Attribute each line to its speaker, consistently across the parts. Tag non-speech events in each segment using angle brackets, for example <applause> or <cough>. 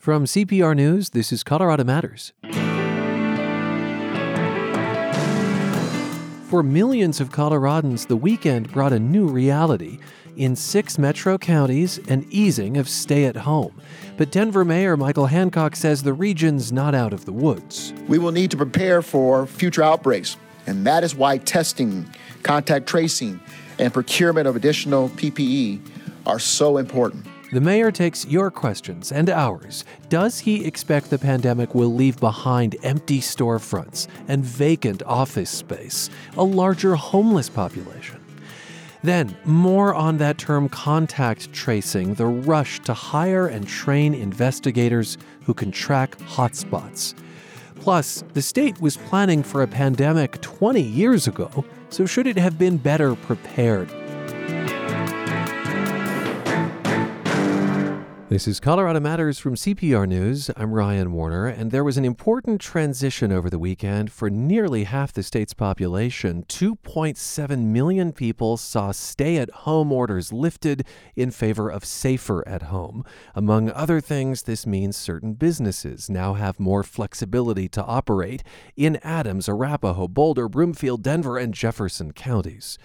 Speaker 1: From CPR News, this is Colorado Matters. For millions of Coloradans, the weekend brought a new reality. In six metro counties, an easing of stay at home. But Denver Mayor Michael Hancock says the region's not out of the woods.
Speaker 2: We will need to prepare for future outbreaks, and that is why testing, contact tracing, and procurement of additional PPE are so important.
Speaker 1: The mayor takes your questions and ours. Does he expect the pandemic will leave behind empty storefronts and vacant office space, a larger homeless population? Then, more on that term contact tracing, the rush to hire and train investigators who can track hotspots. Plus, the state was planning for a pandemic 20 years ago, so should it have been better prepared? This is Colorado Matters from CPR News. I'm Ryan Warner, and there was an important transition over the weekend for nearly half the state's population. 2.7 million people saw stay at home orders lifted in favor of safer at home. Among other things, this means certain businesses now have more flexibility to operate in Adams, Arapahoe, Boulder, Broomfield, Denver, and Jefferson counties.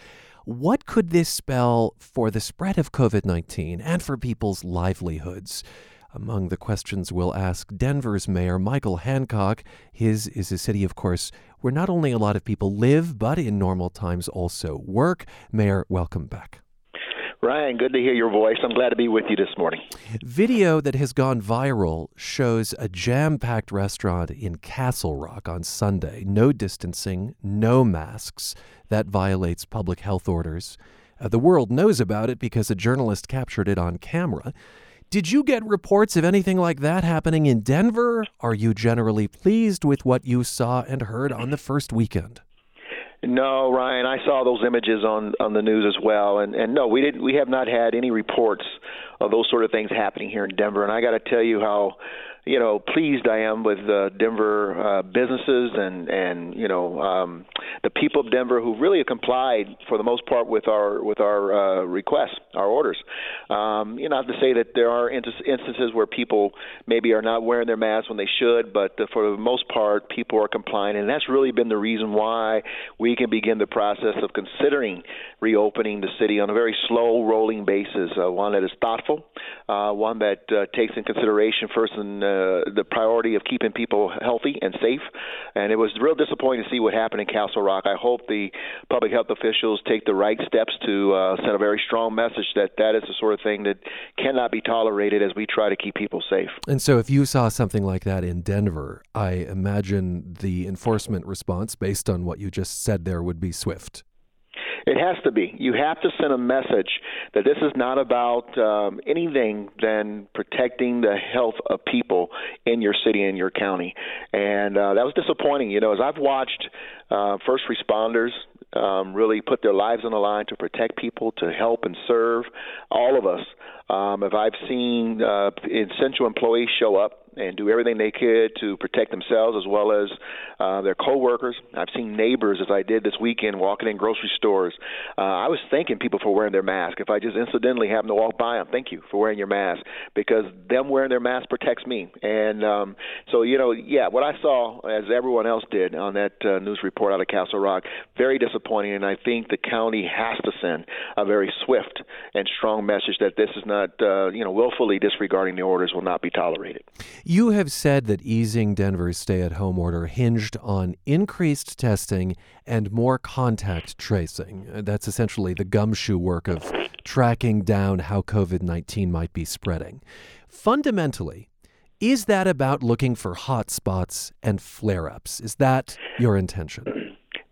Speaker 1: What could this spell for the spread of COVID 19 and for people's livelihoods? Among the questions we'll ask Denver's Mayor Michael Hancock. His is a city, of course, where not only a lot of people live, but in normal times also work. Mayor, welcome back.
Speaker 3: Ryan, good to hear your voice. I'm glad to be with you this morning.
Speaker 1: Video that has gone viral shows a jam packed restaurant in Castle Rock on Sunday. No distancing, no masks. That violates public health orders. Uh, the world knows about it because a journalist captured it on camera. Did you get reports of anything like that happening in Denver? Are you generally pleased with what you saw and heard on the first weekend?
Speaker 3: No, Ryan, I saw those images on on the news as well, and and no, we didn't. We have not had any reports of those sort of things happening here in Denver. And I got to tell you how you know pleased I am with uh, Denver uh, businesses and and you know um, the people of Denver who really complied for the most part with our with our uh, requests, our orders. Um, you know, not to say that there are instances where people maybe are not wearing their masks when they should, but for the most part, people are complying, and that's really been the reason why we can begin the process of considering reopening the city on a very slow rolling basis, uh, one that is thoughtful, uh, one that uh, takes in consideration first uh, the priority of keeping people healthy and safe. And it was real disappointing to see what happened in Castle Rock. I hope the public health officials take the right steps to uh, send a very strong message that that is the sort of thing that cannot be tolerated as we try to keep people safe.
Speaker 1: And so, if you saw something like that in Denver, I imagine the enforcement response, based on what you just said there, would be swift.
Speaker 3: It has to be. You have to send a message that this is not about um, anything than protecting the health of people in your city and your county. And uh, that was disappointing. You know, as I've watched uh, first responders um, really put their lives on the line to protect people, to help and serve all of us. Um, if I've seen uh, essential employees show up and do everything they could to protect themselves as well as uh, their coworkers. I've seen neighbors, as I did this weekend, walking in grocery stores. Uh, I was thanking people for wearing their mask. If I just incidentally happen to walk by them, thank you for wearing your mask because them wearing their mask protects me. And um, so, you know, yeah, what I saw, as everyone else did on that uh, news report out of Castle Rock, very disappointing. And I think the county has to send a very swift and strong message that this is not, uh, you know, willfully disregarding the orders will not be tolerated.
Speaker 1: You have said that easing Denver's stay at home order hinged on increased testing and more contact tracing. Uh, that's essentially the gumshoe work of tracking down how COVID 19 might be spreading. Fundamentally, is that about looking for hot spots and flare ups? Is that your intention?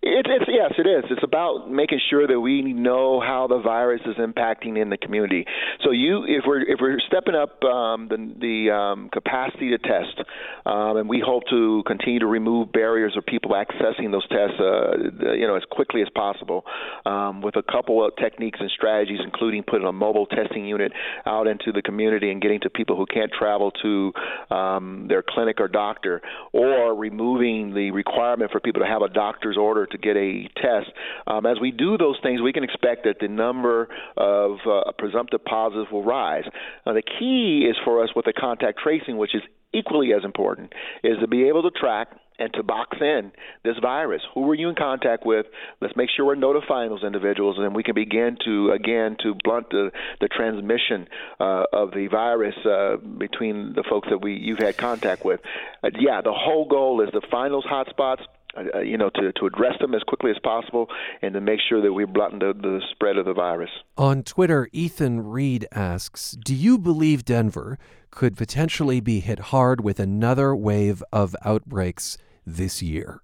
Speaker 3: It, it's yes, it is. It's about making sure that we know how the virus is impacting in the community. So you, if we're if we're stepping up um, the the um, capacity to test, um, and we hope to continue to remove barriers of people accessing those tests, uh, you know, as quickly as possible, um, with a couple of techniques and strategies, including putting a mobile testing unit out into the community and getting to people who can't travel to um, their clinic or doctor, or removing the requirement for people to have a doctor's order to get a test. Um, as we do those things, we can expect that the number of uh, presumptive positives will rise. Now, the key is for us with the contact tracing, which is equally as important, is to be able to track and to box in this virus. Who were you in contact with? Let's make sure we're notifying those individuals, and then we can begin to again to blunt the the transmission uh, of the virus uh, between the folks that we you've had contact with. Uh, yeah, the whole goal is to find those hotspots. Uh, you know, to, to address them as quickly as possible and to make sure that we blunt the, the spread of the virus.
Speaker 1: On Twitter, Ethan Reed asks Do you believe Denver could potentially be hit hard with another wave of outbreaks this year?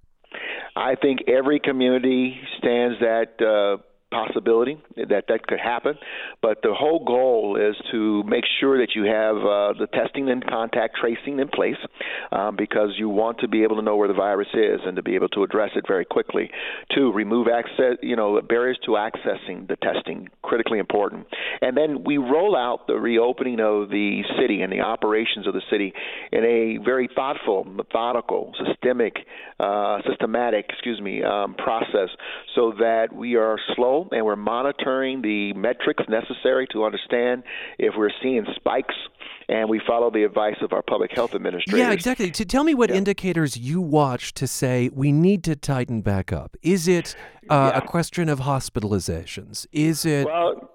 Speaker 3: I think every community stands that uh, possibility that that could happen. But the whole goal is to make sure that you have uh, the testing and contact tracing in place um, because you want to be able to know where the virus is and to be able to address it very quickly. Two, remove access, you know, barriers to accessing the testing, critically important. And then we roll out the reopening of the city and the operations of the city in a very thoughtful, methodical, systemic, uh, systematic, excuse me, um, process so that we are slow and we're monitoring the metrics necessary to understand if we're seeing spikes and we follow the advice of our public health administrators.
Speaker 1: Yeah, exactly. To tell me what yeah. indicators you watch to say we need to tighten back up. Is it uh, yeah. a question of hospitalizations? Is it
Speaker 3: well,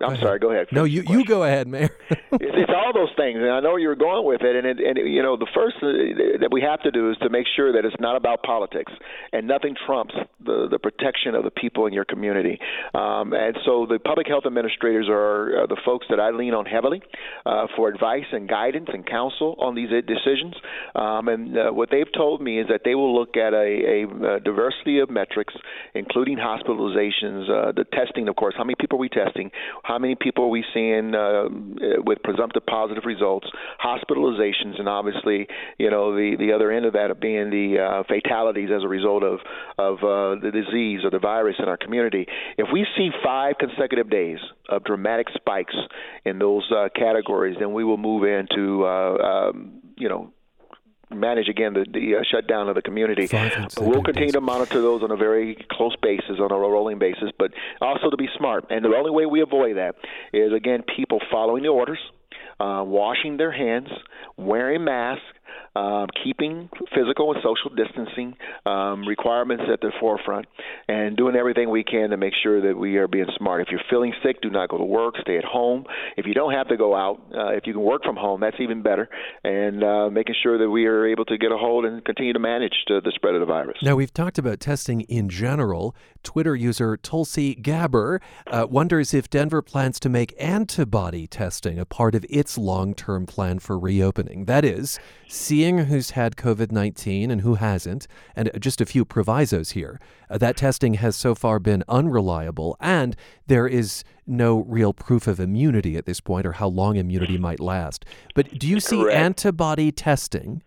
Speaker 3: I'm sorry. Go ahead.
Speaker 1: No, you you go ahead, Mayor. <laughs>
Speaker 3: it's, it's, all those things, and I know you're going with it. And it, and you know, the first uh, that we have to do is to make sure that it's not about politics, and nothing trumps the the protection of the people in your community. Um, and so, the public health administrators are, the folks that I lean on heavily uh, for advice and guidance and counsel on these decisions. Um, and uh, what they've told me is that they will look at a, a, a diversity of metrics, including hospitalizations, uh, the testing, of course. How many people are we testing? How many people are we seeing uh, with presumptive positive results, hospitalizations, and obviously, you know, the the other end of that being the uh, fatalities as a result of of uh, the disease or the virus in our community. If we see five consecutive days of dramatic spikes in those uh, categories, then we will move into uh, um, you know manage again the, the uh, shutdown of the community. we'll continue to monitor those on a very close basis, on a rolling basis, but also to be smart. And the only way we avoid that is again people following the orders, uh, washing their hands, wearing masks um, keeping physical and social distancing um, requirements at the forefront, and doing everything we can to make sure that we are being smart. If you're feeling sick, do not go to work. Stay at home. If you don't have to go out, uh, if you can work from home, that's even better. And uh, making sure that we are able to get a hold and continue to manage the, the spread of the virus.
Speaker 1: Now we've talked about testing in general. Twitter user Tulsi Gabber uh, wonders if Denver plans to make antibody testing a part of its long-term plan for reopening. That is, seeing who's had COVID 19 and who hasn't, and just a few provisos here. Uh, that testing has so far been unreliable, and there is no real proof of immunity at this point or how long immunity might last. But do you see antibody testing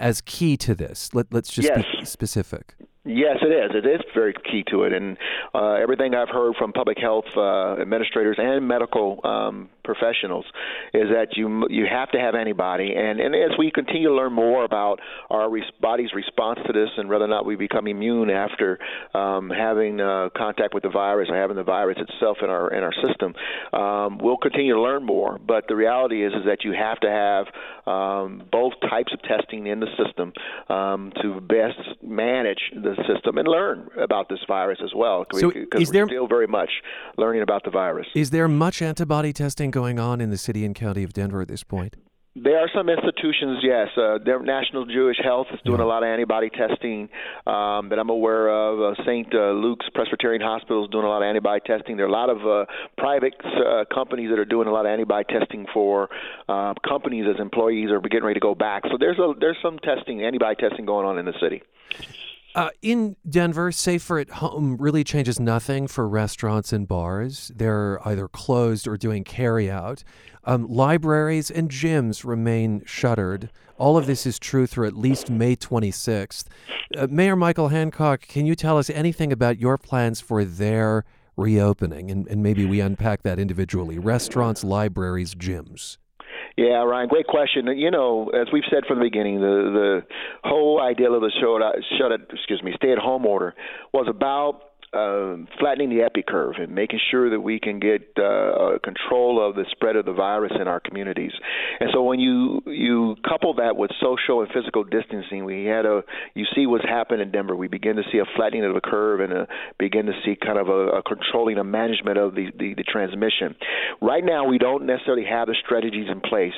Speaker 1: as key to this? Let, let's just
Speaker 3: yes.
Speaker 1: be specific.
Speaker 3: Yes, it is. It is very key to it, and uh, everything I've heard from public health uh, administrators and medical um, professionals is that you you have to have antibody, and and as we continue to learn more about our res- body's response to this and whether or not we become immune after um, having uh, contact with the virus or having the virus itself in our in our system, um, we'll continue to learn more. But the reality is is that you have to have um, both types of testing in the system um, to best manage the system and learn about this virus as well.
Speaker 1: So is there
Speaker 3: still very much learning about the virus?
Speaker 1: Is there much antibody testing going on in the city and county of Denver at this point?
Speaker 3: There are some institutions, yes. Uh, National Jewish Health is doing yeah. a lot of antibody testing um, that I'm aware of. Uh, St. Uh, Luke's Presbyterian Hospital is doing a lot of antibody testing. There are a lot of uh, private uh, companies that are doing a lot of antibody testing for uh, companies as employees are getting ready to go back. So there's a there's some testing, antibody testing going on in the city.
Speaker 1: Uh, in Denver, safer at home really changes nothing for restaurants and bars. They're either closed or doing carryout. Um, libraries and gyms remain shuttered. All of this is true through at least May 26th. Uh, Mayor Michael Hancock, can you tell us anything about your plans for their reopening? And, and maybe we unpack that individually restaurants, libraries, gyms.
Speaker 3: Yeah, Ryan, great question. You know, as we've said from the beginning, the the whole idea of the shut shut excuse me stay at home order was about uh, flattening the epi curve and making sure that we can get uh, control of the spread of the virus in our communities. And so when you you couple that with social and physical distancing, we had a you see what's happened in Denver. We begin to see a flattening of the curve and a, begin to see kind of a, a controlling a management of the, the the transmission. Right now, we don't necessarily have the strategies in place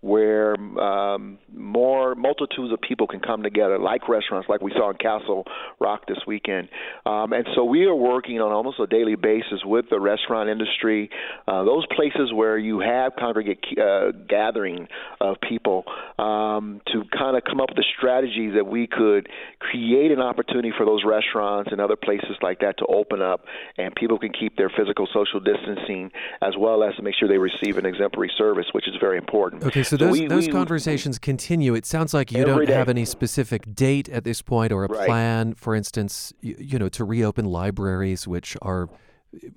Speaker 3: where um, more multitudes of people can come together, like restaurants, like we saw in Castle Rock this weekend. Um, and so we we are working on almost a daily basis with the restaurant industry, uh, those places where you have congregate uh, gathering of people, um, to kind of come up with the strategies that we could create an opportunity for those restaurants and other places like that to open up, and people can keep their physical social distancing as well as to make sure they receive an exemplary service, which is very important.
Speaker 1: Okay, so, so those, we, those we, conversations we, continue. It sounds like you don't day. have any specific date at this point or a right. plan, for instance, you, you know, to reopen libraries libraries, which are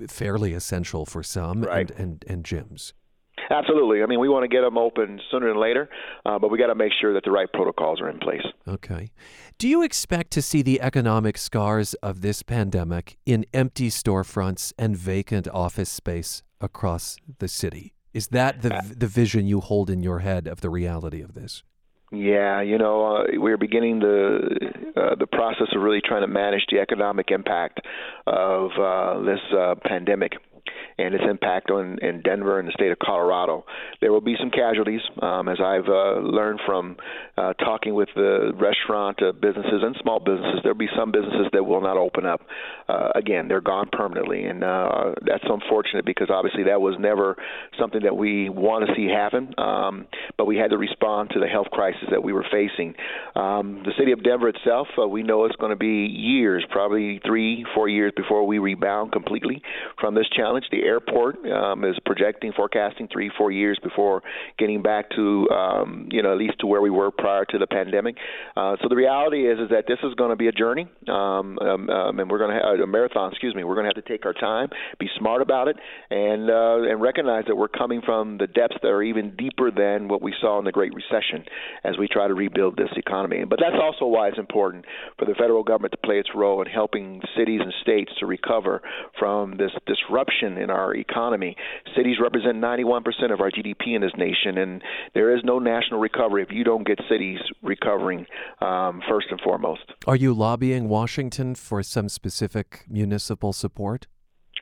Speaker 1: fairly essential for some,
Speaker 3: right.
Speaker 1: and, and, and gyms.
Speaker 3: Absolutely. I mean, we want to get them open sooner than later, uh, but we got to make sure that the right protocols are in place.
Speaker 1: Okay. Do you expect to see the economic scars of this pandemic in empty storefronts and vacant office space across the city? Is that the the vision you hold in your head of the reality of this?
Speaker 3: Yeah, you know, uh, we're beginning the uh, the process of really trying to manage the economic impact of uh, this uh, pandemic and its impact on in Denver and the state of Colorado. There will be some casualties, um, as I've uh, learned from uh, talking with the restaurant uh, businesses and small businesses. There'll be some businesses that will not open up. Uh, again, they're gone permanently, and uh, that's unfortunate because obviously that was never something that we want to see happen. Um, but we had to respond to the health crisis that we were facing. Um, the city of Denver itself, uh, we know it's going to be years, probably three, four years before we rebound completely from this challenge. The airport um, is projecting, forecasting three, four years before getting back to, um, you know, at least to where we were prior to the pandemic. Uh, so the reality is, is that this is going to be a journey, um, um, um, and we're going to have a marathon. Excuse me. We're going to have to take our time, be smart about it, and uh, and recognize that we're coming from the depths that are even deeper than what we saw in the Great Recession as we try to rebuild this economy. But that's also why it's important for the federal government to play its role in helping cities and states to recover from this disruption in our economy. Cities represent 91% of our GDP in this nation, and there is no national recovery if you don't get cities recovering um, first and foremost.
Speaker 1: Are you lobbying Washington for some specific municipal support?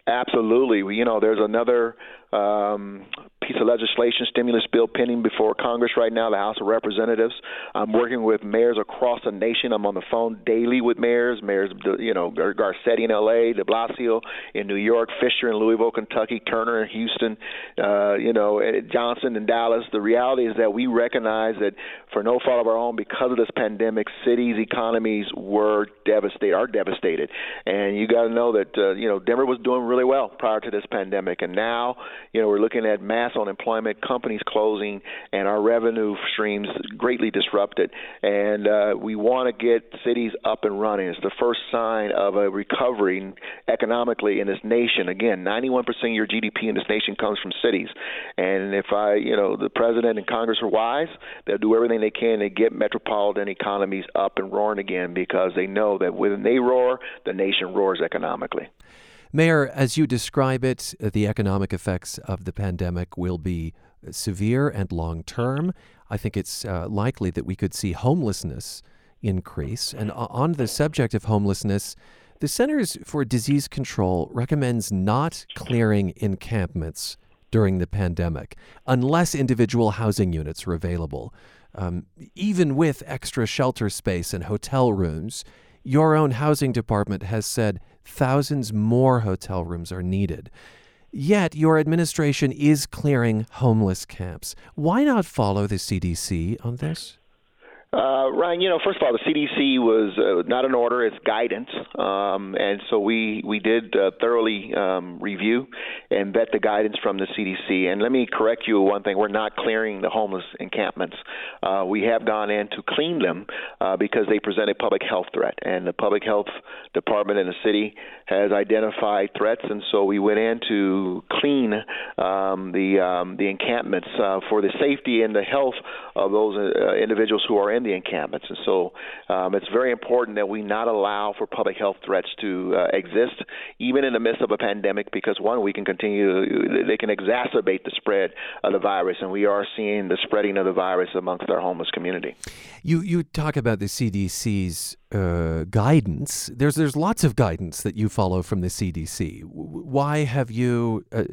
Speaker 3: Absolutely. You know, there's another um, piece of legislation, stimulus bill pending before Congress right now, the House of Representatives. I'm working with mayors across the nation. I'm on the phone daily with mayors, mayors, you know, Garcetti in L.A., De Blasio in New York, Fisher in Louisville, Kentucky, Turner in Houston, uh, you know, Johnson in Dallas. The reality is that we recognize that for no fault of our own, because of this pandemic, cities' economies were devastated, are devastated, and you got to know that uh, you know Denver was doing really well prior to this pandemic, and now you know we're looking at mass unemployment, companies closing, and our revenue streams greatly disrupted. And uh, we want to get cities up and running. It's the first sign of a recovery economically in this nation. Again, 91% of your GDP in this nation comes from cities. And if I, you know, the president and Congress are wise, they'll do everything they can to get metropolitan economies up and roaring again because they know that when they roar, the nation roars economically.
Speaker 1: Mayor, as you describe it, uh, the economic effects of the pandemic will be severe and long term. I think it's uh, likely that we could see homelessness increase. And on the subject of homelessness, the Centers for Disease Control recommends not clearing encampments during the pandemic unless individual housing units are available. Um, even with extra shelter space and hotel rooms, your own housing department has said thousands more hotel rooms are needed. Yet your administration is clearing homeless camps. Why not follow the CDC on this?
Speaker 3: Uh, Ryan, you know, first of all, the CDC was uh, not an order; it's guidance, um, and so we we did uh, thoroughly um, review and vet the guidance from the CDC. And let me correct you one thing: we're not clearing the homeless encampments. Uh, we have gone in to clean them uh, because they present a public health threat, and the public health department in the city has identified threats, and so we went in to clean um, the um, the encampments uh, for the safety and the health of those individuals who are in the encampments. And so um, it's very important that we not allow for public health threats to uh, exist, even in the midst of a pandemic, because one, we can continue, they can exacerbate the spread of the virus, and we are seeing the spreading of the virus amongst our homeless community.
Speaker 1: You you talk about the CDC's uh, guidance. There's there's lots of guidance that you follow from the CDC. Why have you uh,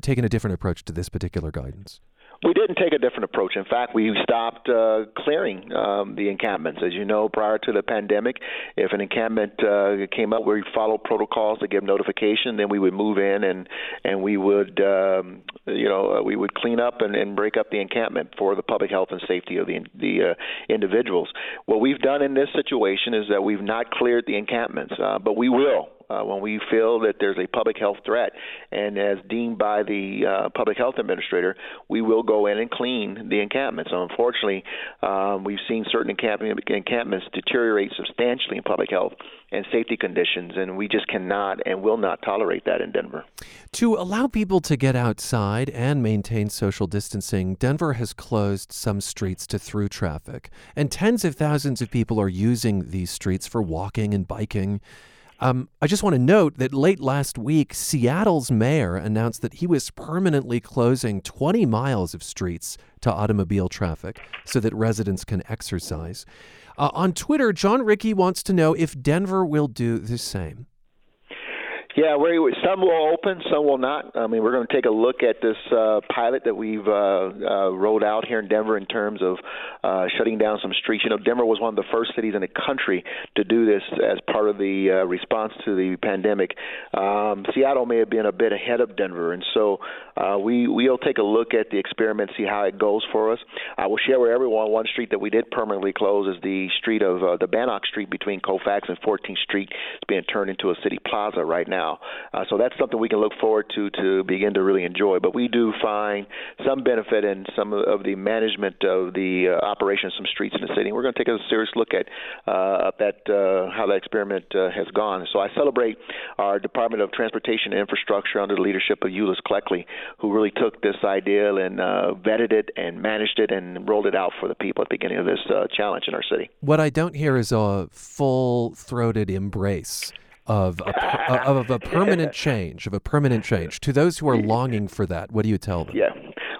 Speaker 1: taken a different approach to this particular guidance?
Speaker 3: We didn't take a different approach. In fact, we stopped uh, clearing um, the encampments. As you know, prior to the pandemic, if an encampment uh, came up, we followed protocols to give notification. Then we would move in and and we would um, you know uh, we would clean up and, and break up the encampment for the public health and safety of the the uh, individuals. What we've done in this situation is that we've not cleared the encampments, uh, but we will uh, when we feel that there's a public health threat, and as deemed by the uh, public health administrator, we will go in and clean the encampments. So unfortunately, um, we've seen certain encampments deteriorate substantially in public health and safety conditions, and we just cannot and will not tolerate that in Denver.
Speaker 1: To allow people to get outside and maintain social distancing, Denver has closed some streets to through traffic, and tens of thousands of people are using these streets for walking and biking. Um, I just want to note that late last week, Seattle's mayor announced that he was permanently closing 20 miles of streets to automobile traffic so that residents can exercise. Uh, on Twitter, John Ricky wants to know if Denver will do the same.
Speaker 3: Yeah, we, some will open, some will not. I mean, we're going to take a look at this uh, pilot that we've uh, uh, rolled out here in Denver in terms of uh, shutting down some streets. You know, Denver was one of the first cities in the country to do this as part of the uh, response to the pandemic. Um, Seattle may have been a bit ahead of Denver, and so uh, we we'll take a look at the experiment, see how it goes for us. I will share with everyone one street that we did permanently close is the street of uh, the Bannock Street between Colfax and 14th Street. It's being turned into a city plaza right now now. Uh, so that's something we can look forward to to begin to really enjoy. But we do find some benefit in some of the management of the uh, operation of some streets in the city. And we're going to take a serious look at uh, that uh, how that experiment uh, has gone. So I celebrate our Department of Transportation and Infrastructure under the leadership of Eulois Cleckley, who really took this idea and uh, vetted it and managed it and rolled it out for the people at the beginning of this uh, challenge in our city.
Speaker 1: What I don't hear is a full-throated embrace of a, of a permanent <laughs> change, of a permanent change. To those who are <laughs> longing for that, what do you tell them?
Speaker 3: Yeah.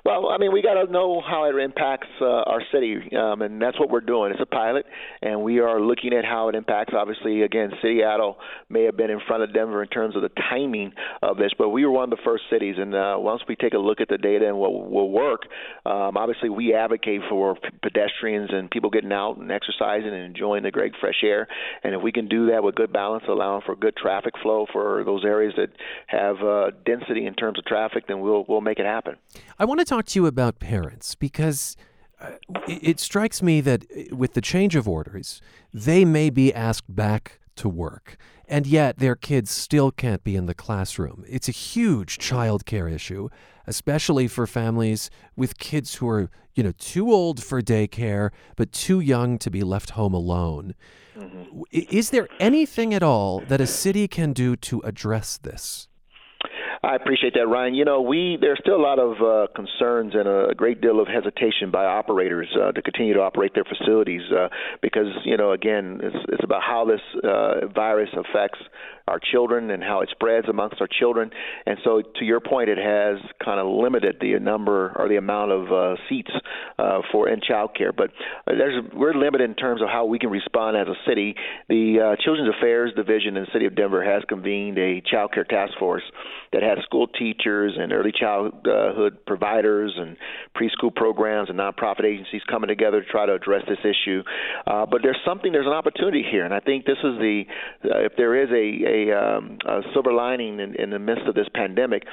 Speaker 3: Well, I mean, we got to know how it impacts uh, our city, um, and that's what we're doing. It's a pilot, and we are looking at how it impacts. Obviously, again, Seattle may have been in front of Denver in terms of the timing of this, but we were one of the first cities. And uh, once we take a look at the data and what will work, um, obviously we advocate for pedestrians and people getting out and exercising and enjoying the great fresh air. And if we can do that with good balance, allowing for good traffic flow for those areas that have uh, density in terms of traffic, then we'll we'll make it happen.
Speaker 1: I want to talk to you about parents because uh, it strikes me that uh, with the change of orders, they may be asked back to work, and yet their kids still can't be in the classroom. It's a huge child care issue, especially for families with kids who are, you know, too old for daycare but too young to be left home alone. Mm-hmm. Is there anything at all that a city can do to address this?
Speaker 3: I appreciate that, Ryan. You know, we there's still a lot of uh, concerns and a great deal of hesitation by operators uh, to continue to operate their facilities uh, because you know, again, it's, it's about how this uh, virus affects our children and how it spreads amongst our children. And so, to your point, it has kind of limited the number or the amount of uh, seats uh, for in child care. But uh, there's we're limited in terms of how we can respond as a city. The uh, Children's Affairs Division in the City of Denver has convened a child care task force that has school teachers and early childhood providers and preschool programs and nonprofit agencies coming together to try to address this issue. Uh, but there's something, there's an opportunity here, and I think this is the, uh, if there is a, a, um, a silver lining in, in the midst of this pandemic,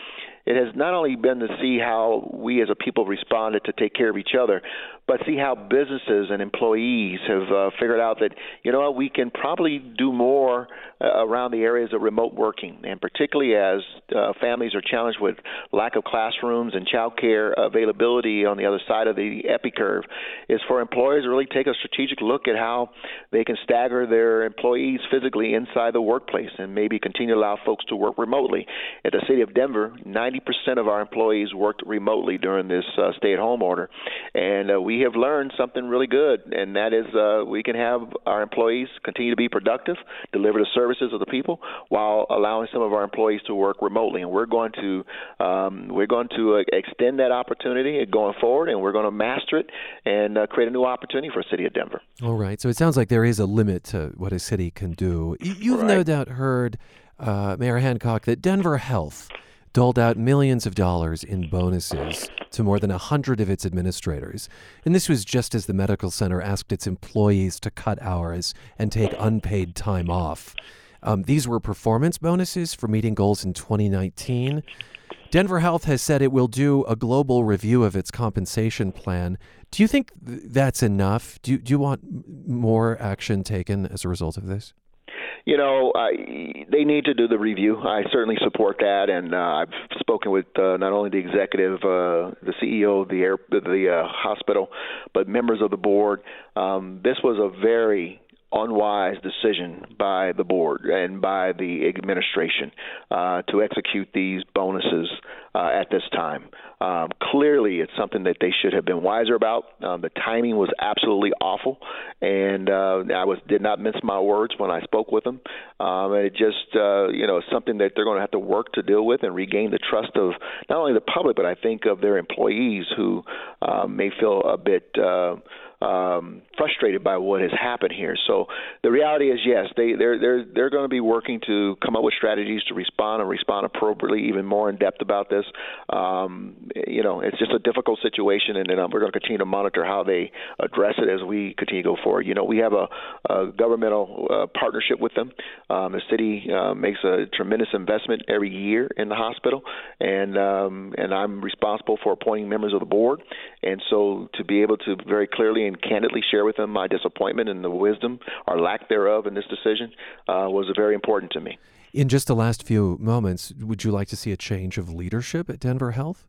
Speaker 3: it has not only been to see how we as a people responded to take care of each other, but see how businesses and employees have uh, figured out that you know we can probably do more uh, around the areas of remote working, and particularly as uh, families are challenged with lack of classrooms and child care availability on the other side of the epi curve, is for employers to really take a strategic look at how they can stagger their employees physically inside the workplace and maybe continue to allow folks to work remotely. At the city of Denver, 90% of our employees worked remotely during this uh, stay-at-home order, and uh, we we have learned something really good, and that is uh, we can have our employees continue to be productive, deliver the services of the people, while allowing some of our employees to work remotely. And we're going to um, we're going to uh, extend that opportunity going forward, and we're going to master it and uh, create a new opportunity for the city of Denver.
Speaker 1: All right. So it sounds like there is a limit to what a city can do. You've right. no doubt heard, uh, Mayor Hancock, that Denver Health doled out millions of dollars in bonuses to more than a hundred of its administrators. And this was just as the medical center asked its employees to cut hours and take unpaid time off. Um, these were performance bonuses for meeting goals in 2019. Denver Health has said it will do a global review of its compensation plan. Do you think th- that's enough? Do, do you want more action taken as a result of this?
Speaker 3: You know, uh, they need to do the review. I certainly support that, and uh, I've spoken with uh, not only the executive, uh, the CEO of the air, the uh, hospital, but members of the board. Um, this was a very unwise decision by the board and by the administration uh, to execute these bonuses uh, at this time. Um, clearly, it's something that they should have been wiser about. Um, the timing was absolutely awful, and uh, I was did not mince my words when I spoke with them. Um, it just uh, you know something that they're going to have to work to deal with and regain the trust of not only the public, but I think of their employees who uh, may feel a bit. Um, frustrated by what has happened here. So the reality is, yes, they they're they're they're going to be working to come up with strategies to respond and respond appropriately, even more in depth about this. Um, you know, it's just a difficult situation, and then um, we're going to continue to monitor how they address it as we continue to go forward. You know, we have a, a governmental uh, partnership with them. Um, the city uh, makes a tremendous investment every year in the hospital, and um, and I'm responsible for appointing members of the board, and so to be able to very clearly and candidly share with them my disappointment and the wisdom or lack thereof in this decision uh, was very important to me.
Speaker 1: In just the last few moments, would you like to see a change of leadership at Denver Health?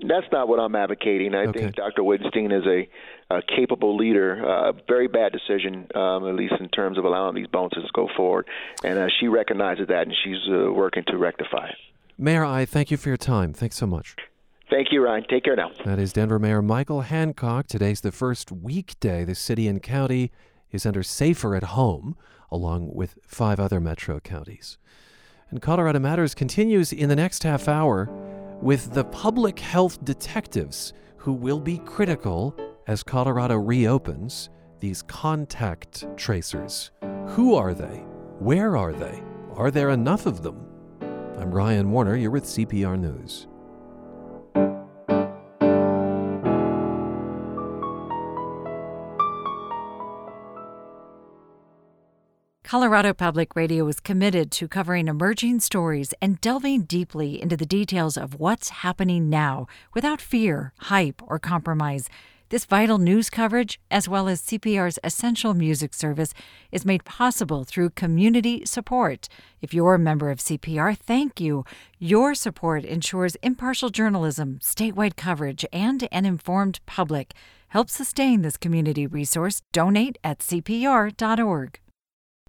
Speaker 3: That's not what I'm advocating. I okay. think Dr. Wittenstein is a, a capable leader. A uh, very bad decision, um, at least in terms of allowing these bonuses to go forward. And uh, she recognizes that, and she's uh, working to rectify it.
Speaker 1: Mayor, I thank you for your time. Thanks so much.
Speaker 3: Thank you, Ryan. Take care now.
Speaker 1: That is Denver Mayor Michael Hancock. Today's the first weekday the city and county is under safer at home, along with five other metro counties. And Colorado Matters continues in the next half hour with the public health detectives who will be critical as Colorado reopens these contact tracers. Who are they? Where are they? Are there enough of them? I'm Ryan Warner. You're with CPR News.
Speaker 4: Colorado Public Radio is committed to covering emerging stories and delving deeply into the details of what's happening now without fear, hype, or compromise. This vital news coverage, as well as CPR's essential music service, is made possible through community support. If you're a member of CPR, thank you. Your support ensures impartial journalism, statewide coverage, and an informed public. Help sustain this community resource. Donate at CPR.org.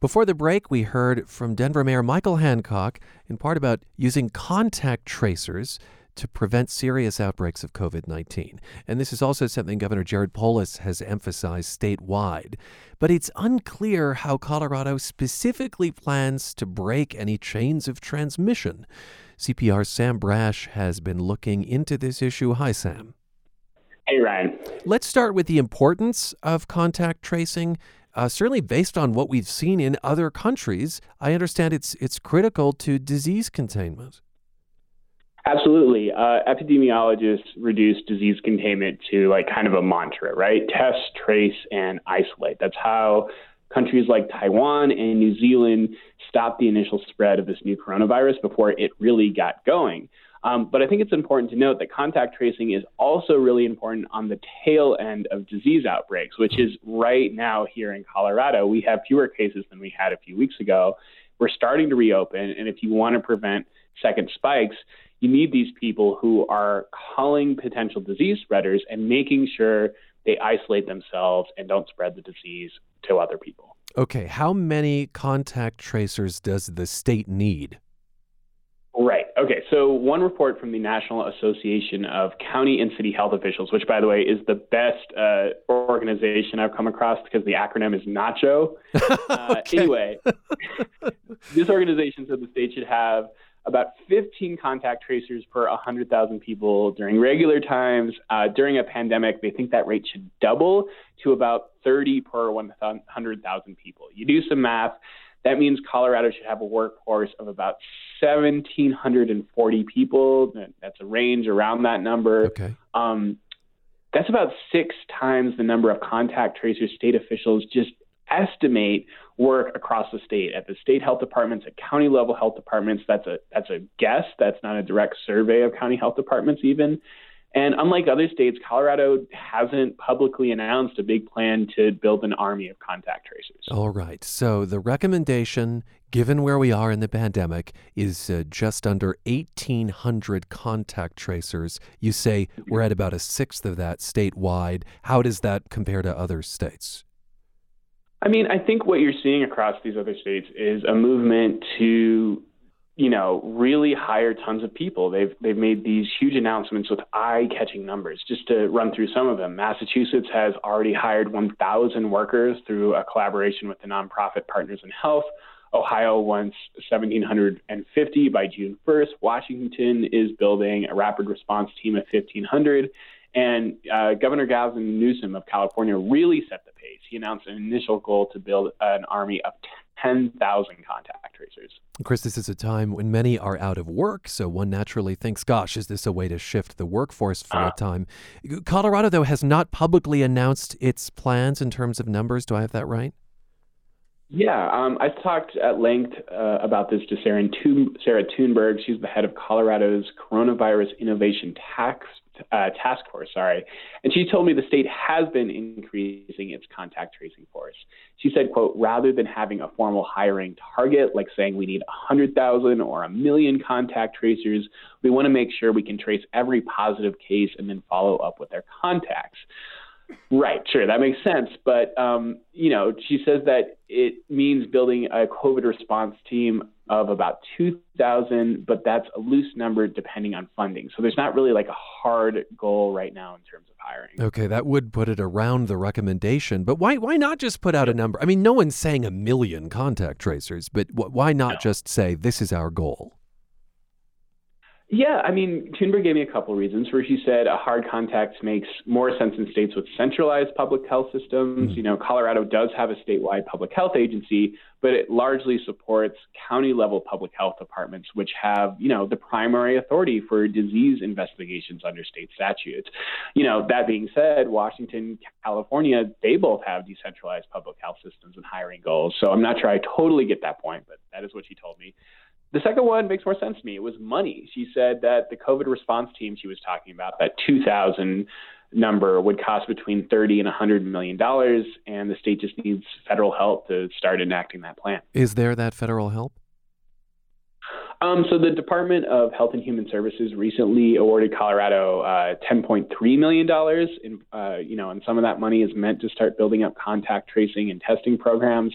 Speaker 1: Before the break, we heard from Denver Mayor Michael Hancock in part about using contact tracers to prevent serious outbreaks of COVID 19. And this is also something Governor Jared Polis has emphasized statewide. But it's unclear how Colorado specifically plans to break any chains of transmission. CPR's Sam Brasch has been looking into this issue. Hi, Sam.
Speaker 5: Hey, Ryan.
Speaker 1: Let's start with the importance of contact tracing uh, certainly based on what we've seen in other countries, I understand it's it's critical to disease containment.
Speaker 5: Absolutely. Uh, epidemiologists reduce disease containment to like kind of a mantra, right? Test, trace, and isolate. That's how countries like Taiwan and New Zealand stopped the initial spread of this new coronavirus before it really got going. Um, but I think it's important to note that contact tracing is also really important on the tail end of disease outbreaks, which is right now here in Colorado. We have fewer cases than we had a few weeks ago. We're starting to reopen, and if you want to prevent second spikes, you need these people who are calling potential disease spreaders and making sure they isolate themselves and don't spread the disease to other people.
Speaker 1: Okay, how many contact tracers does the state need?
Speaker 5: Right. Okay. So, one report from the National Association of County and City Health Officials, which, by the way, is the best uh, organization I've come across because the acronym is NACCHO. <laughs> Uh, anyway, <laughs> this organization said the state should have about 15 contact tracers per 100,000 people during regular times. Uh, during a pandemic, they think that rate should double to about 30 per 100,000 people. You do some math. That means Colorado should have a workforce of about 1,740 people. That's a range around that number.
Speaker 1: Okay.
Speaker 5: Um, that's about six times the number of contact tracers state officials just estimate work across the state at the state health departments, at county level health departments. That's a that's a guess. That's not a direct survey of county health departments even. And unlike other states, Colorado hasn't publicly announced a big plan to build an army of contact tracers.
Speaker 1: All right. So the recommendation, given where we are in the pandemic, is uh, just under 1,800 contact tracers. You say we're at about a sixth of that statewide. How does that compare to other states?
Speaker 5: I mean, I think what you're seeing across these other states is a movement to you know, really hire tons of people. They've they've made these huge announcements with eye-catching numbers. Just to run through some of them, Massachusetts has already hired 1,000 workers through a collaboration with the nonprofit Partners in Health. Ohio wants 1,750 by June 1st. Washington is building a rapid response team of 1,500. And uh, Governor Gavin Newsom of California really set the pace. He announced an initial goal to build an army of 10,000 contact tracers.
Speaker 1: Chris, this is a time when many are out of work, so one naturally thinks, gosh, is this a way to shift the workforce for uh, a time? Colorado, though, has not publicly announced its plans in terms of numbers. Do I have that right?
Speaker 5: Yeah, um, I talked at length uh, about this to Sarah, Thun- Sarah Tuneberg. She's the head of Colorado's Coronavirus Innovation Tax uh, task force, sorry, and she told me the state has been increasing its contact tracing force. She said, "quote Rather than having a formal hiring target, like saying we need 100,000 or a million contact tracers, we want to make sure we can trace every positive case and then follow up with their contacts." Right, sure, that makes sense. But um, you know, she says that it means building a COVID response team of about 2,000, but that's a loose number depending on funding. So there's not really like a hard goal right now in terms of hiring.
Speaker 1: Okay, that would put it around the recommendation. But why why not just put out a number? I mean, no one's saying a million contact tracers, but why not no. just say this is our goal?
Speaker 5: Yeah, I mean, Tuneberg gave me a couple reasons where she said a hard contact makes more sense in states with centralized public health systems. Mm-hmm. You know, Colorado does have a statewide public health agency, but it largely supports county level public health departments, which have, you know, the primary authority for disease investigations under state statutes. You know, that being said, Washington, California, they both have decentralized public health systems and hiring goals. So I'm not sure I totally get that point, but that is what she told me. The second one makes more sense to me. It was money. She said that the COVID response team she was talking about, that 2,000 number, would cost between 30 and 100 million dollars, and the state just needs federal help to start enacting that plan.
Speaker 1: Is there that federal help?
Speaker 5: Um, so the Department of Health and Human Services recently awarded Colorado uh, 10.3 million dollars. Uh, you know, and some of that money is meant to start building up contact tracing and testing programs.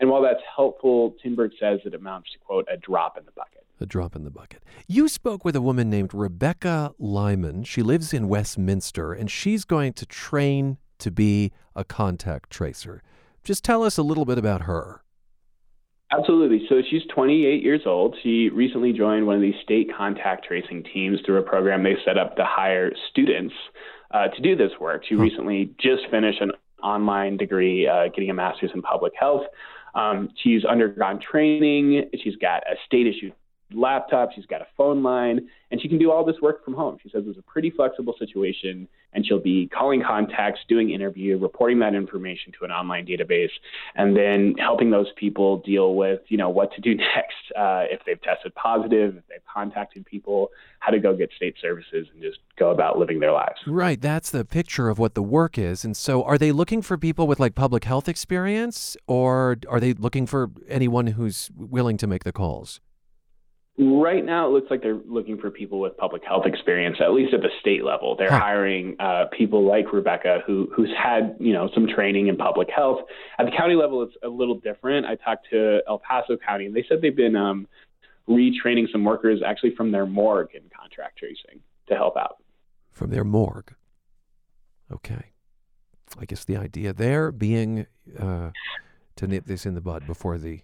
Speaker 5: And while that's helpful, Tuneberg says it amounts to, quote, a drop in the bucket.
Speaker 1: A drop in the bucket. You spoke with a woman named Rebecca Lyman. She lives in Westminster, and she's going to train to be a contact tracer. Just tell us a little bit about her.
Speaker 5: Absolutely. So she's 28 years old. She recently joined one of these state contact tracing teams through a program they set up to hire students uh, to do this work. She recently just finished an online degree, uh, getting a master's in public health. Um, she's undergone training. She's got a state issued laptop, she's got a phone line, and she can do all this work from home. She says it's a pretty flexible situation, and she'll be calling contacts, doing interview, reporting that information to an online database, and then helping those people deal with, you know, what to do <laughs> next uh, if they've tested positive, if they've contacted people, how to go get state services, and just go about living their lives.
Speaker 1: Right, that's the picture of what the work is. And so, are they looking for people with like public health experience, or are they looking for anyone who's willing to make the calls?
Speaker 5: Right now, it looks like they're looking for people with public health experience, at least at the state level. They're huh. hiring uh, people like Rebecca, who who's had you know some training in public health. At the county level, it's a little different. I talked to El Paso County, and they said they've been um, retraining some workers actually from their morgue in contract tracing to help out.
Speaker 1: From their morgue. Okay. I guess the idea there being uh, to nip this in the bud before the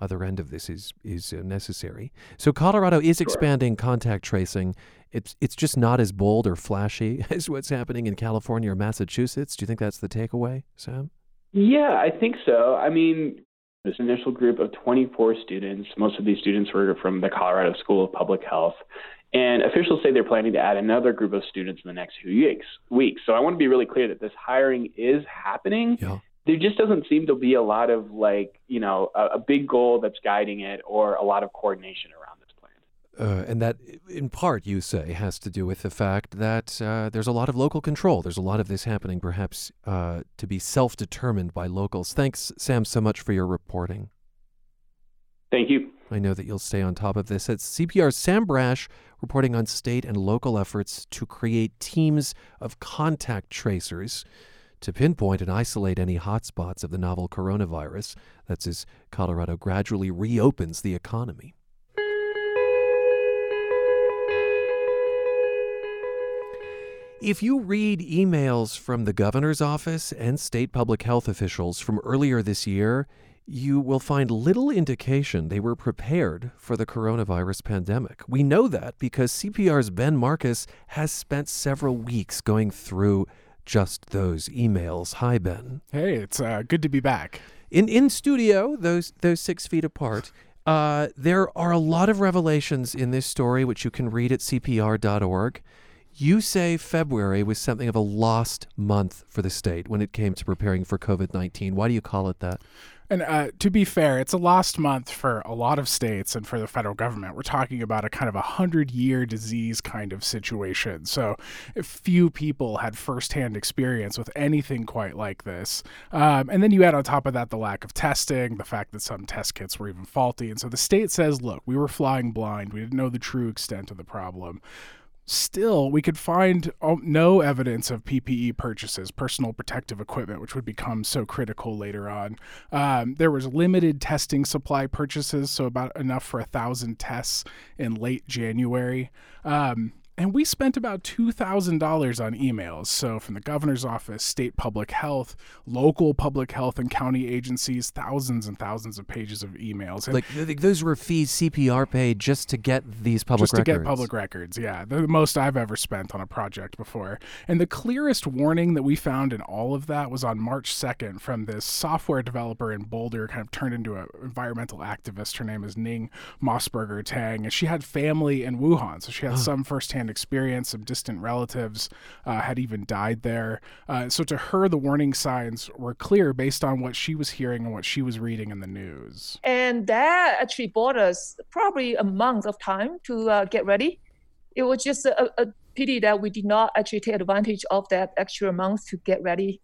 Speaker 1: other end of this is is uh, necessary. So Colorado is sure. expanding contact tracing. It's it's just not as bold or flashy <laughs> as what's happening in California or Massachusetts. Do you think that's the takeaway, Sam?
Speaker 5: Yeah, I think so. I mean, this initial group of 24 students, most of these students were from the Colorado School of Public Health. And officials say they're planning to add another group of students in the next few weeks. Weeks. So I want to be really clear that this hiring is happening.
Speaker 1: Yeah
Speaker 5: there just doesn't seem to be a lot of like you know a, a big goal that's guiding it or a lot of coordination around this plan.
Speaker 1: Uh, and that, in part, you say, has to do with the fact that uh, there's a lot of local control. There's a lot of this happening, perhaps, uh, to be self-determined by locals. Thanks, Sam, so much for your reporting.
Speaker 5: Thank you.
Speaker 1: I know that you'll stay on top of this. It's CPR's Sam Brasch reporting on state and local efforts to create teams of contact tracers to pinpoint and isolate any hotspots of the novel coronavirus. That's as Colorado gradually reopens the economy. If you read emails from the governor's office and state public health officials from earlier this year, you will find little indication they were prepared for the coronavirus pandemic. We know that because CPR's Ben Markus has spent several weeks going through just those emails. Hi, Ben.
Speaker 6: Hey, it's uh, good to be back.
Speaker 1: In in studio, those those six feet apart. Uh, there are a lot of revelations in this story, which you can read at CPR.org. You say February was something of a lost month for the state when it came to preparing for COVID 19. Why do you call it that?
Speaker 6: And uh, to be fair, it's a lost month for a lot of states and for the federal government. We're talking about a kind of a hundred year disease kind of situation. So few people had firsthand experience with anything quite like this. Um, and then you add on top of that the lack of testing, the fact that some test kits were even faulty. And so the state says, look, we were flying blind. We didn't know the true extent of the problem still we could find oh, no evidence of PPE purchases, personal protective equipment, which would become so critical later on. Um, there was limited testing supply purchases, so about enough for a thousand tests in late January. Um, and we spent about $2,000 on emails. So, from the governor's office, state public health, local public health, and county agencies, thousands and thousands of pages of emails.
Speaker 1: And like those were fees CPR paid just to get these public records.
Speaker 6: just
Speaker 1: records.
Speaker 6: to get public records, yeah. The most I've ever spent on a project before. And the clearest warning that we found in all of that was on March 2nd from this software developer in Boulder, kind of turned into an environmental activist. Her name is Ning Mosberger Tang. And she had family in Wuhan. So, she had some firsthand experience. Some distant relatives uh, had even died there. Uh, so to her, the warning signs were clear based on what she was hearing and what she was reading in the news.
Speaker 7: And that actually bought us probably a month of time to uh, get ready. It was just a, a pity that we did not actually take advantage of that extra month to get ready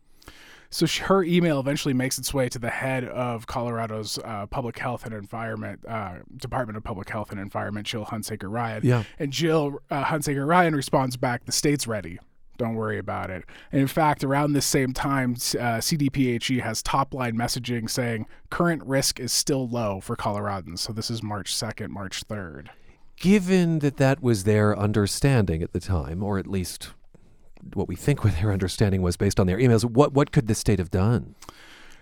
Speaker 6: so her email eventually makes its way to the head of Colorado's uh, Public Health and Environment uh, Department of Public Health and Environment, Jill Hunsaker Ryan.
Speaker 1: Yeah.
Speaker 6: And Jill uh, Hunsaker Ryan responds back, "The state's ready." Don't worry about it. And in fact, around this same time, uh, CDPHE has top line messaging saying current risk is still low for Coloradans. So this is March 2nd, March 3rd.
Speaker 1: Given that that was their understanding at the time, or at least what we think their understanding was based on their emails. What what could the state have done?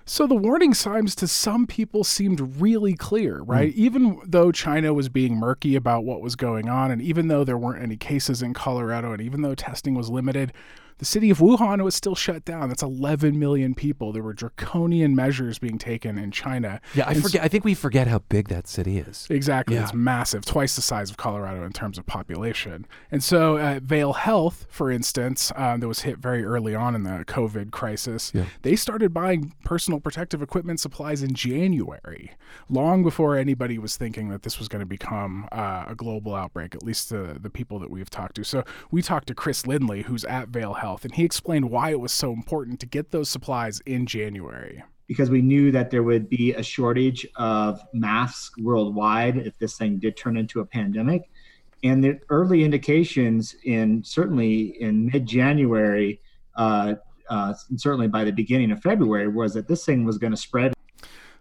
Speaker 6: So the warning signs to some people seemed really clear, right? Mm. Even though China was being murky about what was going on, and even though there weren't any cases in Colorado, and even though testing was limited, The city of Wuhan was still shut down. That's 11 million people. There were draconian measures being taken in China.
Speaker 1: Yeah, I
Speaker 6: And
Speaker 1: forget. I think we forget how big that city is.
Speaker 6: Exactly.
Speaker 1: Yeah.
Speaker 6: It's massive, twice the size of Colorado in terms of population. And so, uh, Vail Health, for instance, uh, that was hit very early on in the COVID crisis,
Speaker 1: Yeah.
Speaker 6: they started buying personal protective equipment supplies in January, long before anybody was thinking that this was going to become uh, a global outbreak, at least the, the people that we've talked to. So, we talked to Chris Lindley, who's at Vail Health, and he explained why it was so important to get those supplies in January.
Speaker 8: because we knew that there would be a shortage of masks worldwide if this thing did turn into a pandemic. And the early indications in certainly in mid-January, uh, uh, and certainly by the beginning of February, was that this thing was going to spread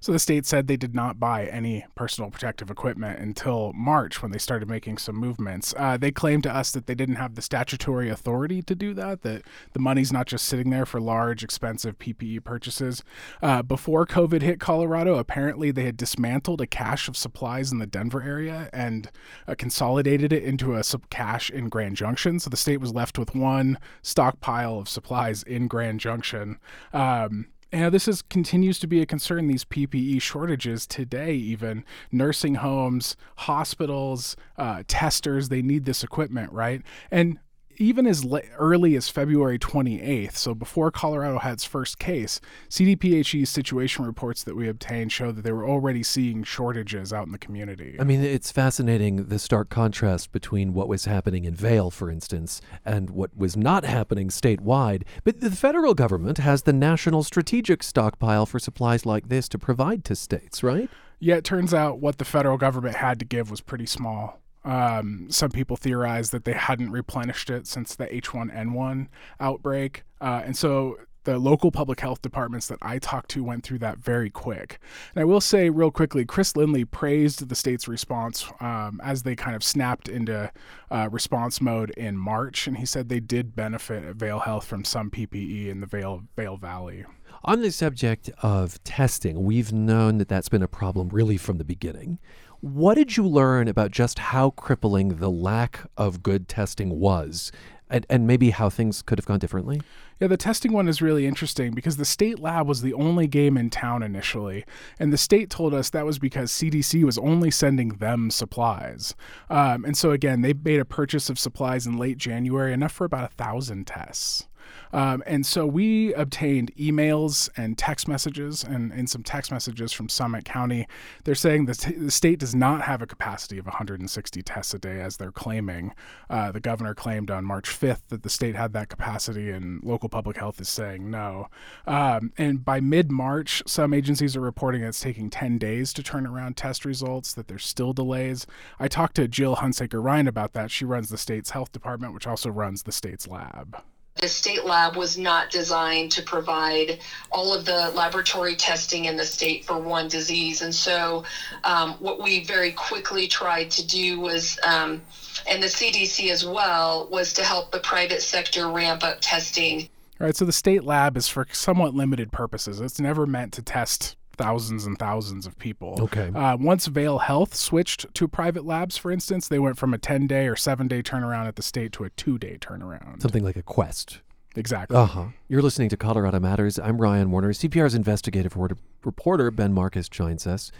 Speaker 6: So the state said they did not buy any personal protective equipment until March when they started making some movements. Uh, they claimed to us that they didn't have the statutory authority to do that, that the money's not just sitting there for large, expensive PPE purchases. Uh, before COVID hit Colorado, apparently they had dismantled a cache of supplies in the Denver area and uh, consolidated it into a sub- cache in Grand Junction. So the state was left with one stockpile of supplies in Grand Junction. Um, and this is continues to be a concern. These PPE shortages today, even nursing homes, hospitals, uh, testers, they need this equipment, right? And even as le- early as February 28th, so before Colorado had its first case, CDPHE's situation reports that we obtained show that they were already seeing shortages out in the community.
Speaker 1: I mean, it's fascinating the stark contrast between what was happening in Vail, for instance, and what was not happening statewide. But the federal government has the national strategic stockpile for supplies like this to provide to states, right?
Speaker 6: Yeah, it turns out what the federal government had to give was pretty small. Um, some people theorize that they hadn't replenished it since the H1N1 outbreak. Uh, and so the local public health departments that I talked to went through that very quick. And I will say, real quickly, Chris Lindley praised the state's response um, as they kind of snapped into uh, response mode in March. And he said they did benefit at Vail Health from some PPE in the Vail, Vail Valley.
Speaker 1: On the subject of testing, we've known that that's been a problem really from the beginning. What did you learn about just how crippling the lack of good testing was, and, and maybe how things could have gone differently?
Speaker 6: Yeah, the testing one is really interesting because the state lab was the only game in town initially. And the state told us that was because CDC was only sending them supplies. Um, and so, again, they made a purchase of supplies in late January, enough for about a thousand tests. Um, and so we obtained emails and text messages and, and some text messages from Summit County. They're saying that t- the state does not have a capacity of 160 tests a day as they're claiming. Uh, the governor claimed on March 5th that the state had that capacity, and local public health is saying no. Um, and by mid March, some agencies are reporting it's taking 10 days to turn around test results, that there's still delays. I talked to Jill Hunsaker Ryan about that. She runs the state's health department, which also runs the state's lab.
Speaker 9: The state lab was not designed to provide all of the laboratory testing in the state for one disease. And so, um, what we very quickly tried to do was, um, and the CDC as well, was to help the private sector ramp up testing.
Speaker 6: All right, so the state lab is for somewhat limited purposes. It's never meant to test thousands and thousands of people.
Speaker 1: Okay.
Speaker 6: Uh, once Vail Health switched to private labs, for instance, they went from a 10 day or seven day turnaround at the state to a two day turnaround.
Speaker 1: Something like a quest.
Speaker 6: Exactly.
Speaker 1: Uh huh. You're listening to Colorado Matters. I'm Ryan Warner. CPR's investigative reporter, Ben Markus joins us.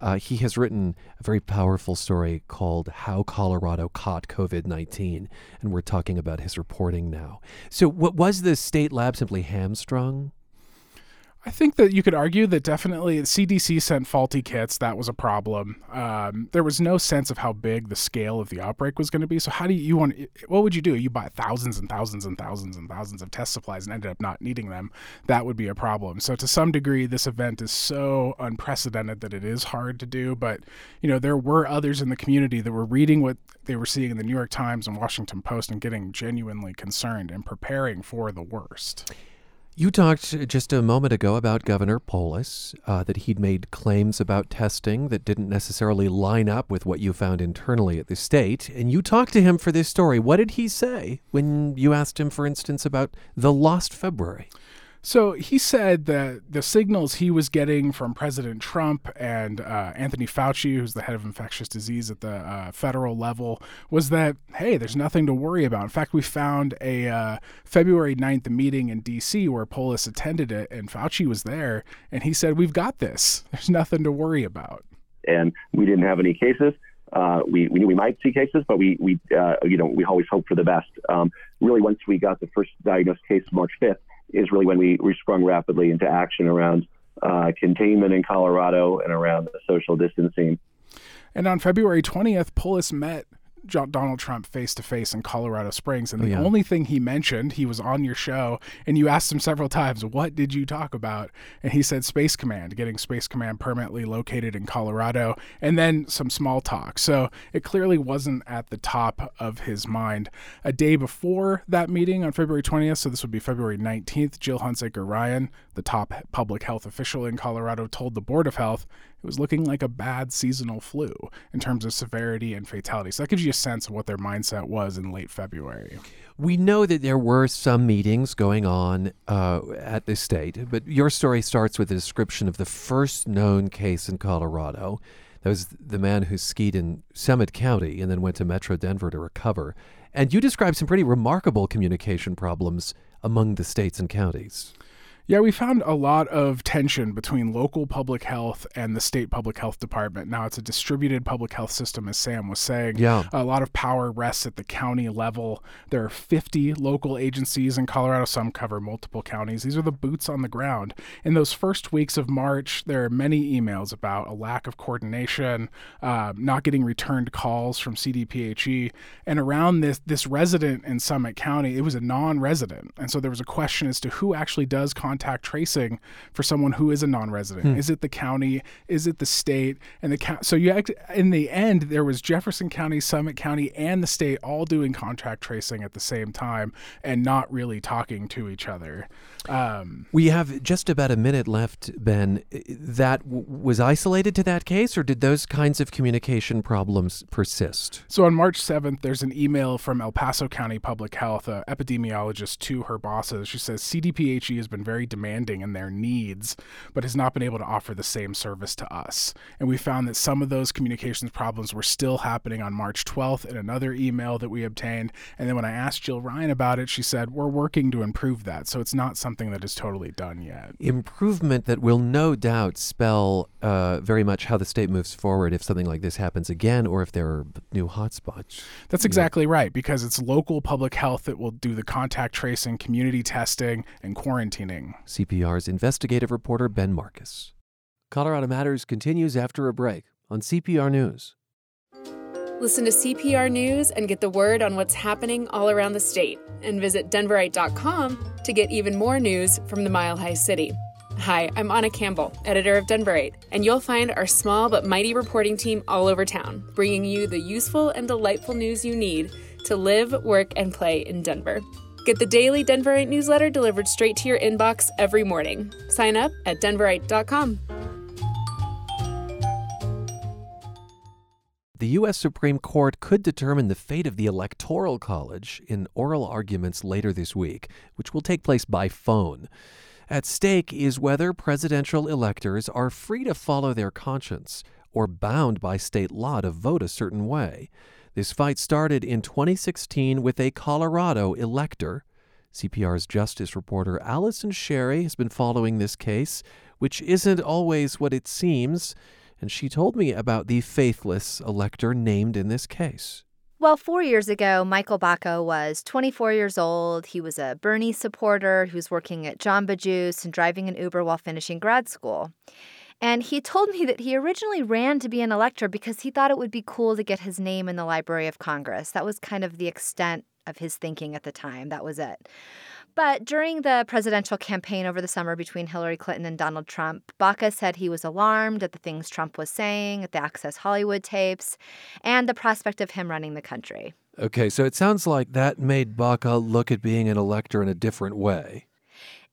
Speaker 1: Uh, he has written a very powerful story called How Colorado Caught COVID 19, and we're talking about his reporting now. So, what was the state lab simply hamstrung?
Speaker 6: I think that you could argue that definitely CDC sent faulty kits. That was a problem. Um, there was no sense of how big the scale of the outbreak was going to be. So, how do you, you want? What would you do? You buy thousands and thousands and thousands and thousands of test supplies and ended up not needing them. That would be a problem. So, to some degree, this event is so unprecedented that it is hard to do. But you know, there were others in the community that were reading what they were seeing in the New York Times and Washington Post and getting genuinely concerned and preparing for the worst.
Speaker 1: You talked just a moment ago about Governor Polis, uh, that he'd made claims about testing that didn't necessarily line up with what you found internally at the state. And you talked to him for this story. What did he say when you asked him, for instance, about the lost February?
Speaker 6: So he said that the signals he was getting from President Trump and uh, Anthony Fauci, who's the head of infectious disease at the uh, federal level, was that, hey, there's nothing to worry about. In fact, we found a uh, February 9th meeting in D.C. where Polis attended it, and Fauci was there, and he said, We've got this. <laughs> There's nothing to worry about.
Speaker 10: And we didn't have any cases. Uh, we, we knew we might see cases, but we, we uh, you know, we always hope for the best. Um, really, once we got the first diagnosed case March 5th, is really when we, we sprung rapidly into action around uh, containment in Colorado and around social distancing.
Speaker 6: And on February 20th, Polis met Donald Trump face to face in Colorado Springs. And oh, the oh, yeah. only thing he mentioned, he was on your show, and you asked him several times, What did you talk about? And he said Space Command, getting Space Command permanently located in Colorado, and then some small talk. So it clearly wasn't at the top of his mind. A day before that meeting on February 20th, so this would be February 19th, Jill Hunsaker Ryan, the top public health official in Colorado, told the Board of Health was looking like a bad seasonal flu in terms of severity and fatality. So that gives you a sense of what their mindset was in late February.
Speaker 1: We know that there were some meetings going on uh, at the state, but your story starts with a description of the first known case in Colorado. That was the man who skied in Summit County and then went to Metro Denver to recover. And you describe some pretty remarkable communication problems among the states and counties.
Speaker 6: Yeah, we found a lot of tension between local public health and the state public health department. Now, it's a distributed public health system, as Sam was saying.
Speaker 1: Yeah.
Speaker 6: A lot of power rests at the county level. There are 50 local agencies in Colorado. Some cover multiple counties. These are the boots on the ground. In those first weeks of March, there are many emails about a lack of coordination, uh, not getting returned calls from CDPHE. And around this, this resident in Summit County, it was a non resident. And so there was a question as to who actually does contact contact tracing for someone who is a non-resident? Hmm. Is it the county? Is it the state? And the so you act, in the end there was Jefferson County, Summit County, and the state all doing contact tracing at the same time and not really talking to each other.
Speaker 1: Um, we have just about a minute left, Ben. That w- was isolated to that case, or did those kinds of communication problems persist?
Speaker 6: So on March 7th, there's an email from El Paso County Public Health, uh, epidemiologist, to her bosses. She says CDPHE has been very demanding in their needs, but has not been able to offer the same service to us. And we found that some of those communications problems were still happening on March 12th in another email that we obtained. And then when I asked Jill Ryan about it, she said, We're working to improve that. So it's not something that is totally done yet.
Speaker 1: Improvement that will no doubt spell uh, very much how the state moves forward if something like this happens again or if there are new hotspots.
Speaker 6: That's exactly right, because it's local public health that will do the contact tracing, community testing, and quarantining.
Speaker 1: CPR's investigative reporter Ben Markus. Colorado Matters continues after a break on CPR News.
Speaker 11: Listen to CPR News and get the word on what's happening all around the state. And visit Denverite.com to get even more news from the Mile High City. Hi, I'm Anna Campbell, editor of Denverite, and you'll find our small but mighty reporting team all over town, bringing you the useful and delightful news you need to live, work, and play in Denver. Get the daily Denverite newsletter delivered straight to your inbox every morning. Sign up at denverite.com.
Speaker 1: The U.S. Supreme Court could determine the fate of the Electoral College in oral arguments later this week, which will take place by phone. At stake is whether presidential electors are free to follow their conscience or bound by state law to vote a certain way. This fight started in 2016 with a Colorado elector. CPR's justice reporter Allison Sherry has been following this case, which isn't always what it seems, and she told me about the faithless elector named in this case.
Speaker 12: Well, four years ago, Michael Baca was 24 years old. He was a Bernie supporter who was working at Jamba Juice and driving an Uber while finishing grad school. And he told me that he originally ran to be an elector because he thought it would be cool to get his name in the Library of Congress. That was kind of the extent of his thinking at the time. That was it. But during the presidential campaign over the summer between Hillary Clinton and Donald Trump, Baca said he was alarmed at the things Trump was saying, at the Access Hollywood tapes, and the prospect of him running the country.
Speaker 1: Okay, so it sounds like that made Baca look at being an elector in a different way.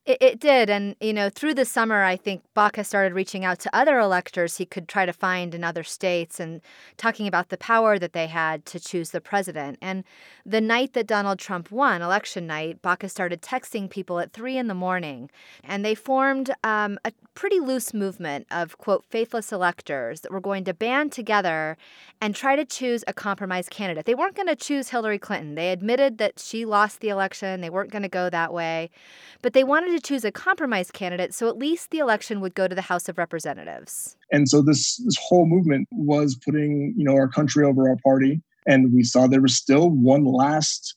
Speaker 12: It, it, did. And, you know, through the summer, I think Baca started reaching out to other electors he could try to find in other states and talking about the power that they had to choose the president. And the night that Donald Trump won, election night, Baca started texting people at three in the morning. And they formed um, a pretty loose movement of, quote, faithless electors that were going to band together and try to choose a compromise candidate. They weren't going to choose Hillary Clinton. They admitted that she lost the election, they weren't going to go that way. But they wanted to choose a compromise candidate so at least the election would go to the House of Representatives.
Speaker 13: And so this this whole movement was putting, you know, our country over our party and we saw there was still one last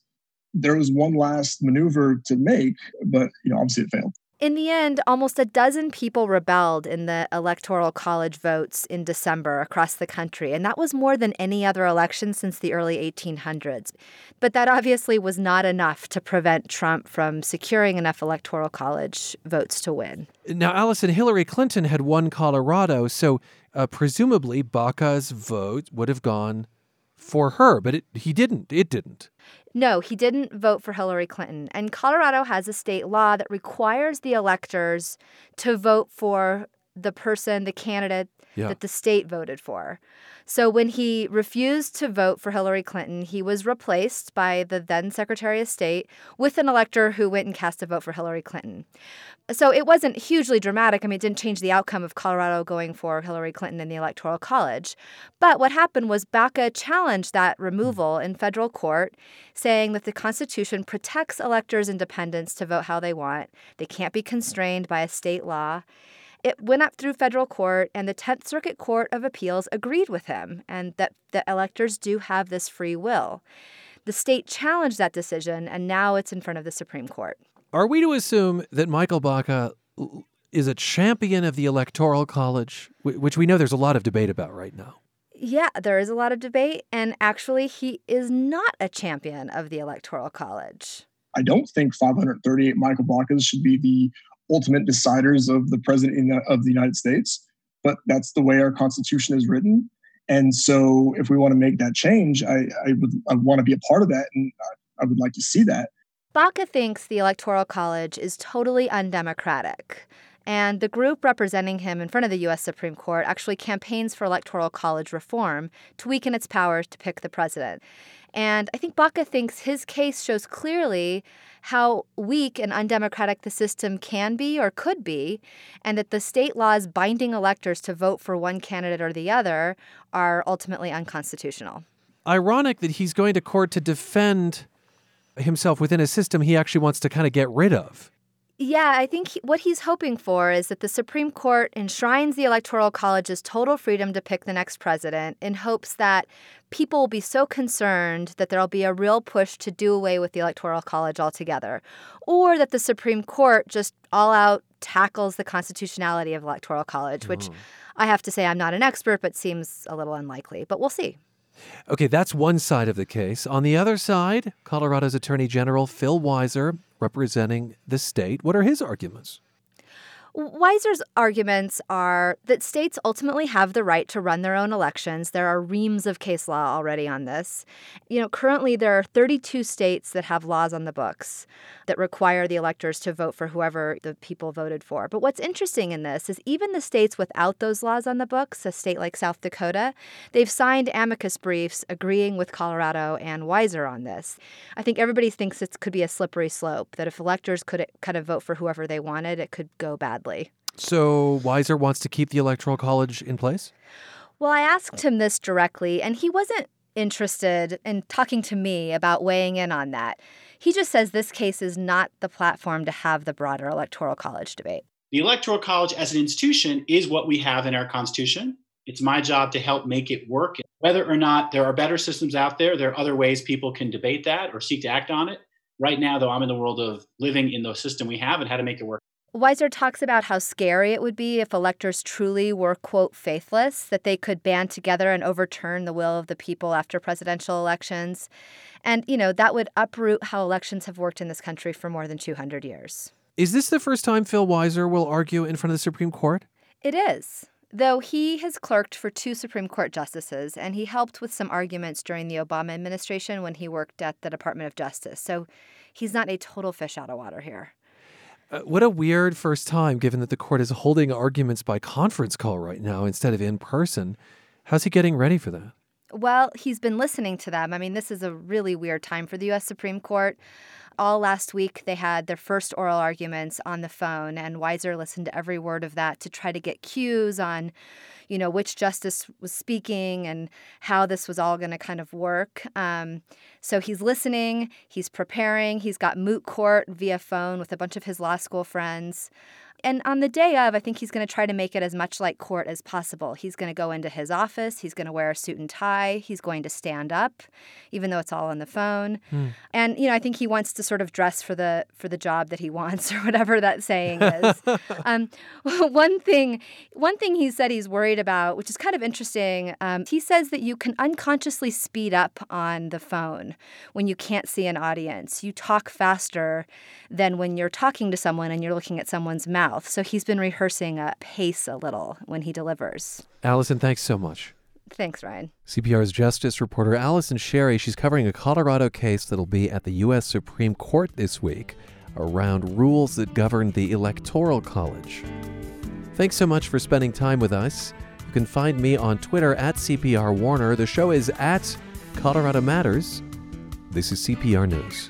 Speaker 13: there was one last maneuver to make, but you know, obviously it failed.
Speaker 12: In the end, almost a dozen people rebelled in the Electoral College votes in December across the country, and that was more than any other election since the early 1800s. But that obviously was not enough to prevent Trump from securing enough Electoral College votes to win.
Speaker 1: Now, Allison, Hillary Clinton had won Colorado, so uh, presumably Baca's vote would have gone for her, but it, he didn't. It didn't.
Speaker 12: No, he didn't vote for Hillary Clinton. And Colorado has a state law that requires the electors to vote for the person, the candidate yeah. that the state voted for. So when he refused to vote for Hillary Clinton, he was replaced by the then Secretary of State with an elector who went and cast a vote for Hillary Clinton. So it wasn't hugely dramatic. I mean, it didn't change the outcome of Colorado going for Hillary Clinton in the Electoral College. But what happened was Baca challenged that removal in federal court, saying that the Constitution protects electors' independence to vote how they want. They can't be constrained by a state law. It went up through federal court, and the 10th Circuit Court of Appeals agreed with him, and that the electors do have this free will. The state challenged that decision, and now it's in front of the Supreme Court.
Speaker 1: Are we to assume that Michael Baca is a champion of the Electoral College, which we know there's a lot of debate about right now?
Speaker 12: Yeah, there is a lot of debate, and actually, he is not a champion of the Electoral College.
Speaker 13: I don't think 538 Michael Bacas should be the ultimate deciders of the president the, of the United States, but that's the way our Constitution is written. And so, if we want to make that change, I, I would I want to be a part of that, and I, I would like to see that.
Speaker 12: Baca thinks the Electoral College is totally undemocratic. And the group representing him in front of the U.S. Supreme Court actually campaigns for Electoral College reform to weaken its powers to pick the president. And I think Baca thinks his case shows clearly how weak and undemocratic the system can be or could be, and that the state laws binding electors to vote for one candidate or the other are ultimately unconstitutional.
Speaker 1: Ironic that he's going to court to defend himself within a system he actually wants to kind of get rid of.
Speaker 12: Yeah, I think he, what he's hoping for is that the Supreme Court enshrines the Electoral College's total freedom to pick the next president in hopes that people will be so concerned that there'll be a real push to do away with the Electoral College altogether, or that the Supreme Court just all out tackles the constitutionality of Electoral College, which oh. I have to say I'm not an expert, but seems a little unlikely. But we'll see.
Speaker 1: Okay, that's one side of the case. On the other side, Colorado's Attorney General Phil Weiser representing the state. What are his arguments?
Speaker 12: Weiser's arguments are that states ultimately have the right to run their own elections. There are reams of case law already on this. You know, currently there are 32 states that have laws on the books that require the electors to vote for whoever the people voted for. But what's interesting in this is even the states without those laws on the books, a state like South Dakota, they've signed amicus briefs agreeing with Colorado and Weiser on this. I think everybody thinks it could be a slippery slope, that if electors could kind of vote for whoever they wanted, it could go badly.
Speaker 1: So Weiser wants to keep the Electoral College in place?
Speaker 12: Well, I asked him this directly, and he wasn't interested in talking to me about weighing in on that. He just says this case is not the platform to have the broader Electoral College debate.
Speaker 14: The Electoral College as an institution is what we have in our Constitution. It's my job to help make it work. Whether or not there are better systems out there, there are other ways people can debate that or seek to act on it. Right now, though, I'm in the world of living in the system we have and how to make it work.
Speaker 12: Weiser talks about how scary it would be if electors truly were, quote, faithless, that they could band together and overturn the will of the people after presidential elections. And, you know, that would uproot how elections have worked in this country for more than 200 years.
Speaker 1: Is this the first time Phil Weiser will argue in front of the Supreme Court?
Speaker 12: It is. Though he has clerked for two Supreme Court justices, and he helped with some arguments during the Obama administration when he worked at the Department of Justice. So he's not a total fish out of water here.
Speaker 1: Uh, what a weird first time, given that the court is holding arguments by conference call right now instead of in person. How's he getting ready for that?
Speaker 12: Well, he's been listening to them. I mean, this is a really weird time for the U.S. Supreme Court. All last week, they had their first oral arguments on the phone, and Weiser listened to every word of that to try to get cues on, you know, which justice was speaking and how this was all going to kind of work. Um, so he's listening, he's preparing, he's got moot court via phone with a bunch of his law school friends. And on the day of, I think he's going to try to make it as much like court as possible. He's going to go into his office. He's going to wear a suit and tie. He's going to stand up, even though it's all on the phone. Hmm. And you know, I think he wants to sort of dress for the for the job that he <laughs> wants, or whatever that saying is. <laughs> um, <laughs> one thing, one thing he said he's worried about, which is kind of interesting. Um, he says that you can unconsciously speed up on the phone when you can't see an audience. You talk faster than when you're talking to someone and you're looking at someone's mouth mouth. So he's been rehearsing a pace a little when he delivers.
Speaker 1: Allison, thanks so much.
Speaker 12: Thanks, Ryan.
Speaker 1: CPR's justice reporter Allison Sherry, she's covering a Colorado case that'll be at the U.S. Supreme Court this week around rules that govern the Electoral College. Thanks so much for spending time with us. You can find me on Twitter at CPR Warner. The show is at Colorado Matters. This is CPR News.